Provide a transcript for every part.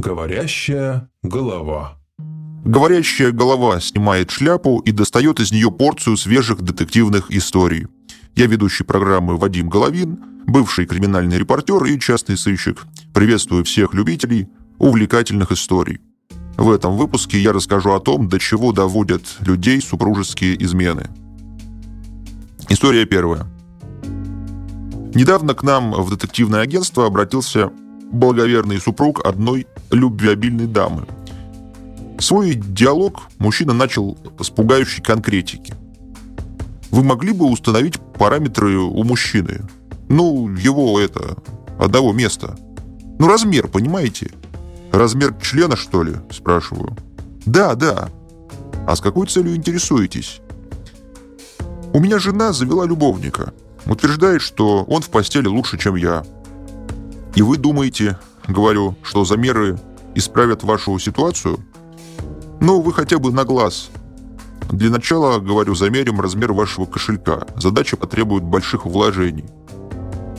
Говорящая голова. Говорящая голова снимает шляпу и достает из нее порцию свежих детективных историй. Я ведущий программы Вадим Головин, бывший криминальный репортер и частный сыщик. Приветствую всех любителей увлекательных историй. В этом выпуске я расскажу о том, до чего доводят людей супружеские измены. История первая. Недавно к нам в детективное агентство обратился благоверный супруг одной любвеобильной дамы. Свой диалог мужчина начал с пугающей конкретики. Вы могли бы установить параметры у мужчины? Ну, его это, одного места. Ну, размер, понимаете? Размер члена, что ли? Спрашиваю. Да, да. А с какой целью интересуетесь? У меня жена завела любовника. Утверждает, что он в постели лучше, чем я. И вы думаете, говорю, что замеры исправят вашу ситуацию? Ну, вы хотя бы на глаз. Для начала, говорю, замерим размер вашего кошелька. Задача потребует больших вложений.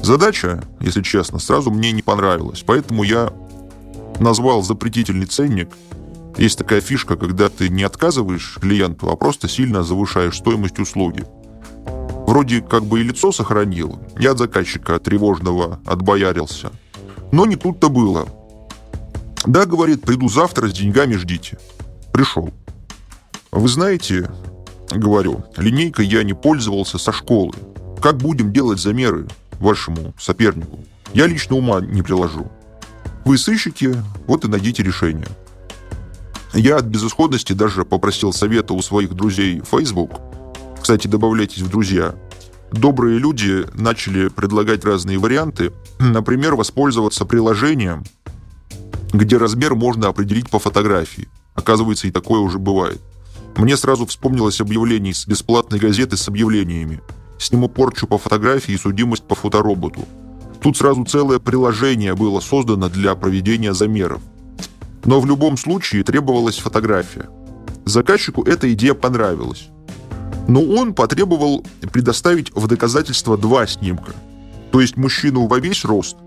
Задача, если честно, сразу мне не понравилась, поэтому я назвал запретительный ценник. Есть такая фишка, когда ты не отказываешь клиенту, а просто сильно завышаешь стоимость услуги. Вроде как бы и лицо сохранил, я от заказчика тревожного отбоярился. Но не тут-то было. Да, говорит, приду завтра, с деньгами ждите. Пришел. Вы знаете, говорю, линейкой я не пользовался со школы. Как будем делать замеры вашему сопернику? Я лично ума не приложу. Вы сыщики, вот и найдите решение. Я от безысходности даже попросил совета у своих друзей Facebook. Кстати, добавляйтесь в друзья. Добрые люди начали предлагать разные варианты. Например, воспользоваться приложением, где размер можно определить по фотографии. Оказывается, и такое уже бывает. Мне сразу вспомнилось объявление с бесплатной газеты с объявлениями. Сниму порчу по фотографии и судимость по фотороботу. Тут сразу целое приложение было создано для проведения замеров. Но в любом случае требовалась фотография. Заказчику эта идея понравилась. Но он потребовал предоставить в доказательство два снимка. То есть мужчину во весь рост,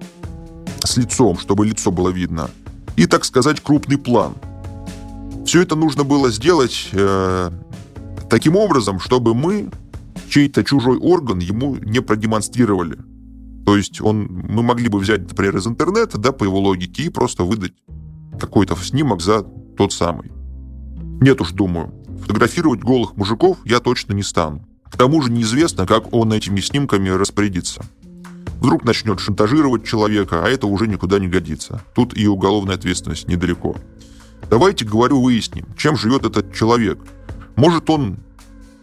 с лицом, чтобы лицо было видно, и, так сказать, крупный план. Все это нужно было сделать э, таким образом, чтобы мы чей-то чужой орган ему не продемонстрировали. То есть он, мы могли бы взять, например, из интернета, да, по его логике, и просто выдать какой-то снимок за тот самый. Нет уж, думаю, фотографировать голых мужиков я точно не стану. К тому же неизвестно, как он этими снимками распорядится. Вдруг начнет шантажировать человека, а это уже никуда не годится. Тут и уголовная ответственность недалеко. Давайте, говорю, выясним, чем живет этот человек. Может, он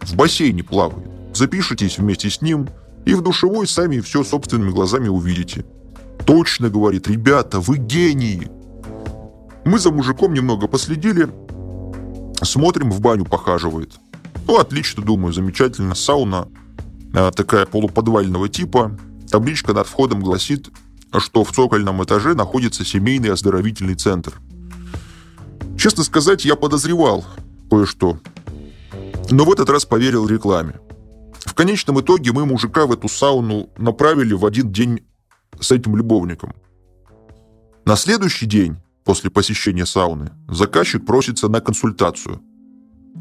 в бассейне плавает. Запишитесь вместе с ним – и в душевой сами все собственными глазами увидите. Точно, говорит, ребята, вы гении. Мы за мужиком немного последили. Смотрим, в баню похаживает. Ну, отлично, думаю, замечательно. Сауна а, такая полуподвального типа. Табличка над входом гласит, что в цокольном этаже находится семейный оздоровительный центр. Честно сказать, я подозревал кое-что. Но в этот раз поверил рекламе. В конечном итоге мы мужика в эту сауну направили в один день с этим любовником. На следующий день, после посещения сауны, заказчик просится на консультацию.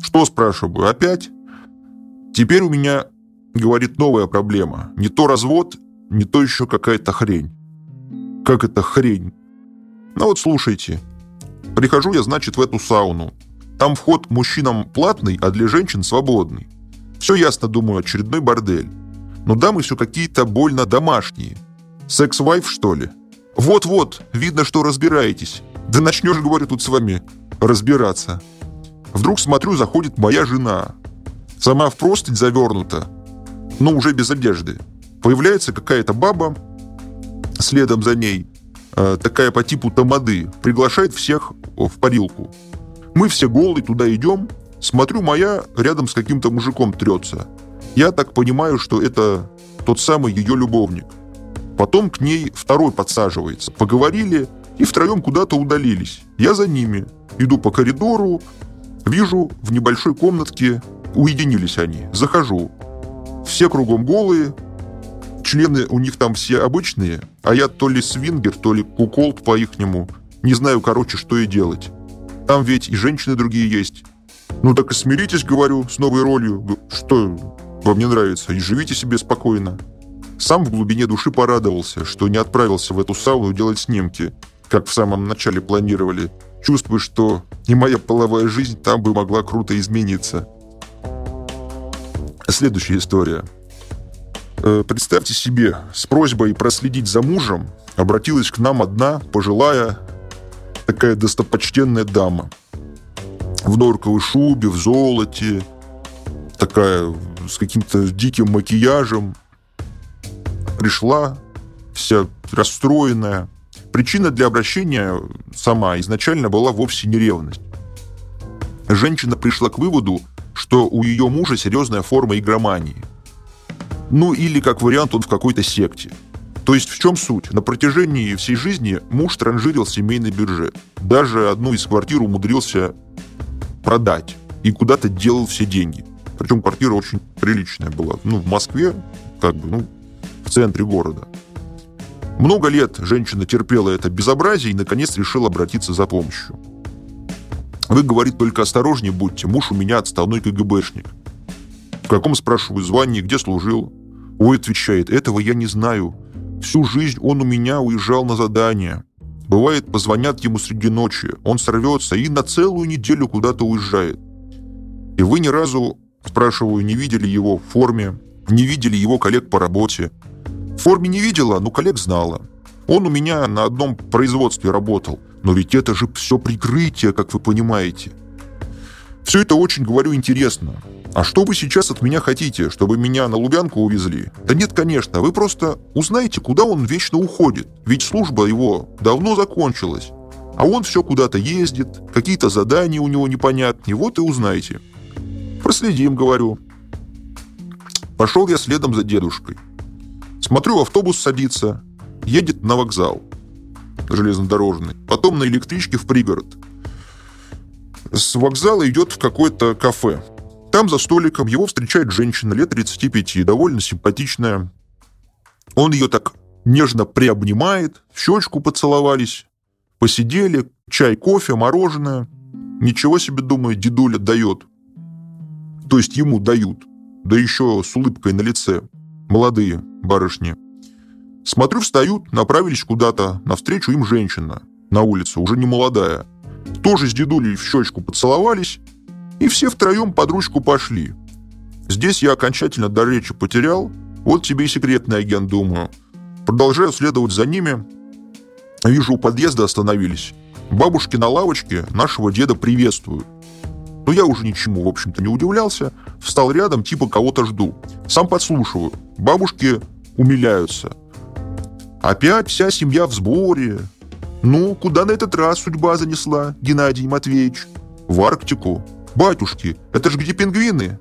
Что, спрашиваю, опять? Теперь у меня, говорит, новая проблема. Не то развод, не то еще какая-то хрень. Как это хрень? Ну вот слушайте. Прихожу я, значит, в эту сауну. Там вход мужчинам платный, а для женщин свободный. Все ясно, думаю, очередной бордель. Но дамы все какие-то больно домашние. Секс-вайф, что ли? Вот-вот, видно, что разбираетесь. Да начнешь, говорю, тут с вами разбираться. Вдруг смотрю, заходит моя жена. Сама в простынь завернута, но уже без одежды. Появляется какая-то баба, следом за ней, э, такая по типу тамады, приглашает всех в парилку. Мы все голые туда идем, Смотрю, моя рядом с каким-то мужиком трется. Я так понимаю, что это тот самый ее любовник. Потом к ней второй подсаживается. Поговорили и втроем куда-то удалились. Я за ними. Иду по коридору, вижу в небольшой комнатке, уединились они. Захожу. Все кругом голые, члены у них там все обычные, а я то ли свингер, то ли куколт по-ихнему. Не знаю, короче, что и делать. Там ведь и женщины другие есть. Ну так и смиритесь, говорю, с новой ролью. Что вам не нравится? И живите себе спокойно. Сам в глубине души порадовался, что не отправился в эту сауну делать снимки, как в самом начале планировали, чувствуя, что и моя половая жизнь там бы могла круто измениться. Следующая история. Э, представьте себе, с просьбой проследить за мужем обратилась к нам одна пожилая такая достопочтенная дама. В норковой шубе, в золоте, такая с каким-то диким макияжем. Пришла вся расстроенная. Причина для обращения сама изначально была вовсе не ревность. Женщина пришла к выводу, что у ее мужа серьезная форма игромании. Ну или, как вариант, он в какой-то секте. То есть в чем суть? На протяжении всей жизни муж транжирил семейный бюджет. Даже одну из квартир умудрился продать и куда-то делал все деньги. Причем квартира очень приличная была. Ну, в Москве, как бы, ну, в центре города. Много лет женщина терпела это безобразие и, наконец, решила обратиться за помощью. Вы, говорит, только осторожнее будьте, муж у меня отставной КГБшник. В каком, спрашиваю, звании, где служил? Ой, отвечает, этого я не знаю. Всю жизнь он у меня уезжал на задание. Бывает, позвонят ему среди ночи, он сорвется и на целую неделю куда-то уезжает. И вы ни разу, спрашиваю, не видели его в форме, не видели его коллег по работе. В форме не видела, но коллег знала. Он у меня на одном производстве работал. Но ведь это же все прикрытие, как вы понимаете. Все это очень, говорю, интересно. А что вы сейчас от меня хотите, чтобы меня на Лубянку увезли? Да нет, конечно, вы просто узнаете, куда он вечно уходит. Ведь служба его давно закончилась. А он все куда-то ездит, какие-то задания у него непонятные, вот и узнаете. Проследим, говорю. Пошел я следом за дедушкой. Смотрю, автобус садится, едет на вокзал железнодорожный, потом на электричке в пригород. С вокзала идет в какое-то кафе. Там за столиком его встречает женщина лет 35, довольно симпатичная. Он ее так нежно приобнимает, в щечку поцеловались, посидели, чай, кофе, мороженое. Ничего себе, думаю, дедуля дает. То есть ему дают. Да еще с улыбкой на лице. Молодые барышни. Смотрю, встают, направились куда-то. Навстречу им женщина. На улице, уже не молодая. Тоже с дедулей в щечку поцеловались и все втроем под ручку пошли. Здесь я окончательно до речи потерял. Вот тебе и секретный агент, думаю. Продолжаю следовать за ними. Вижу, у подъезда остановились. Бабушки на лавочке нашего деда приветствуют. Но я уже ничему, в общем-то, не удивлялся. Встал рядом, типа кого-то жду. Сам подслушиваю. Бабушки умиляются. Опять вся семья в сборе. Ну, куда на этот раз судьба занесла, Геннадий Матвеевич? В Арктику. «Батюшки, это же где пингвины?»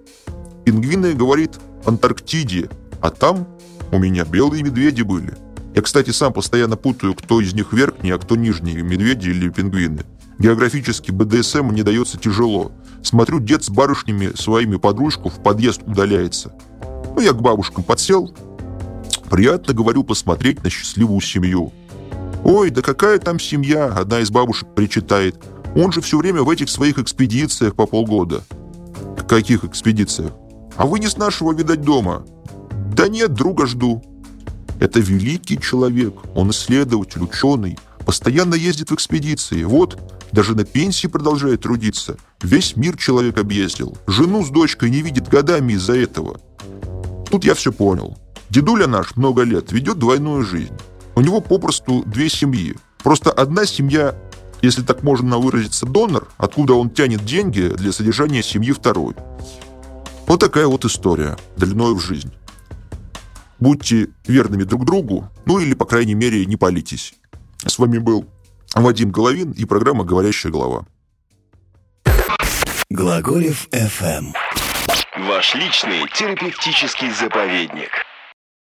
«Пингвины, — говорит, — Антарктиде, а там у меня белые медведи были. Я, кстати, сам постоянно путаю, кто из них верхний, а кто нижний, медведи или пингвины. Географически БДСМ мне дается тяжело. Смотрю, дед с барышнями своими подружку в подъезд удаляется. Ну, я к бабушкам подсел. Приятно, говорю, посмотреть на счастливую семью. «Ой, да какая там семья?» – одна из бабушек причитает – он же все время в этих своих экспедициях по полгода. Каких экспедициях? А вы не с нашего, видать, дома? Да нет, друга жду. Это великий человек. Он исследователь, ученый. Постоянно ездит в экспедиции. Вот, даже на пенсии продолжает трудиться. Весь мир человек объездил. Жену с дочкой не видит годами из-за этого. Тут я все понял. Дедуля наш много лет ведет двойную жизнь. У него попросту две семьи. Просто одна семья если так можно выразиться, донор, откуда он тянет деньги для содержания семьи второй. Вот такая вот история, длиной в жизнь. Будьте верными друг другу, ну или, по крайней мере, не палитесь. С вами был Вадим Головин и программа «Говорящая голова». Глаголев FM. Ваш личный терапевтический заповедник.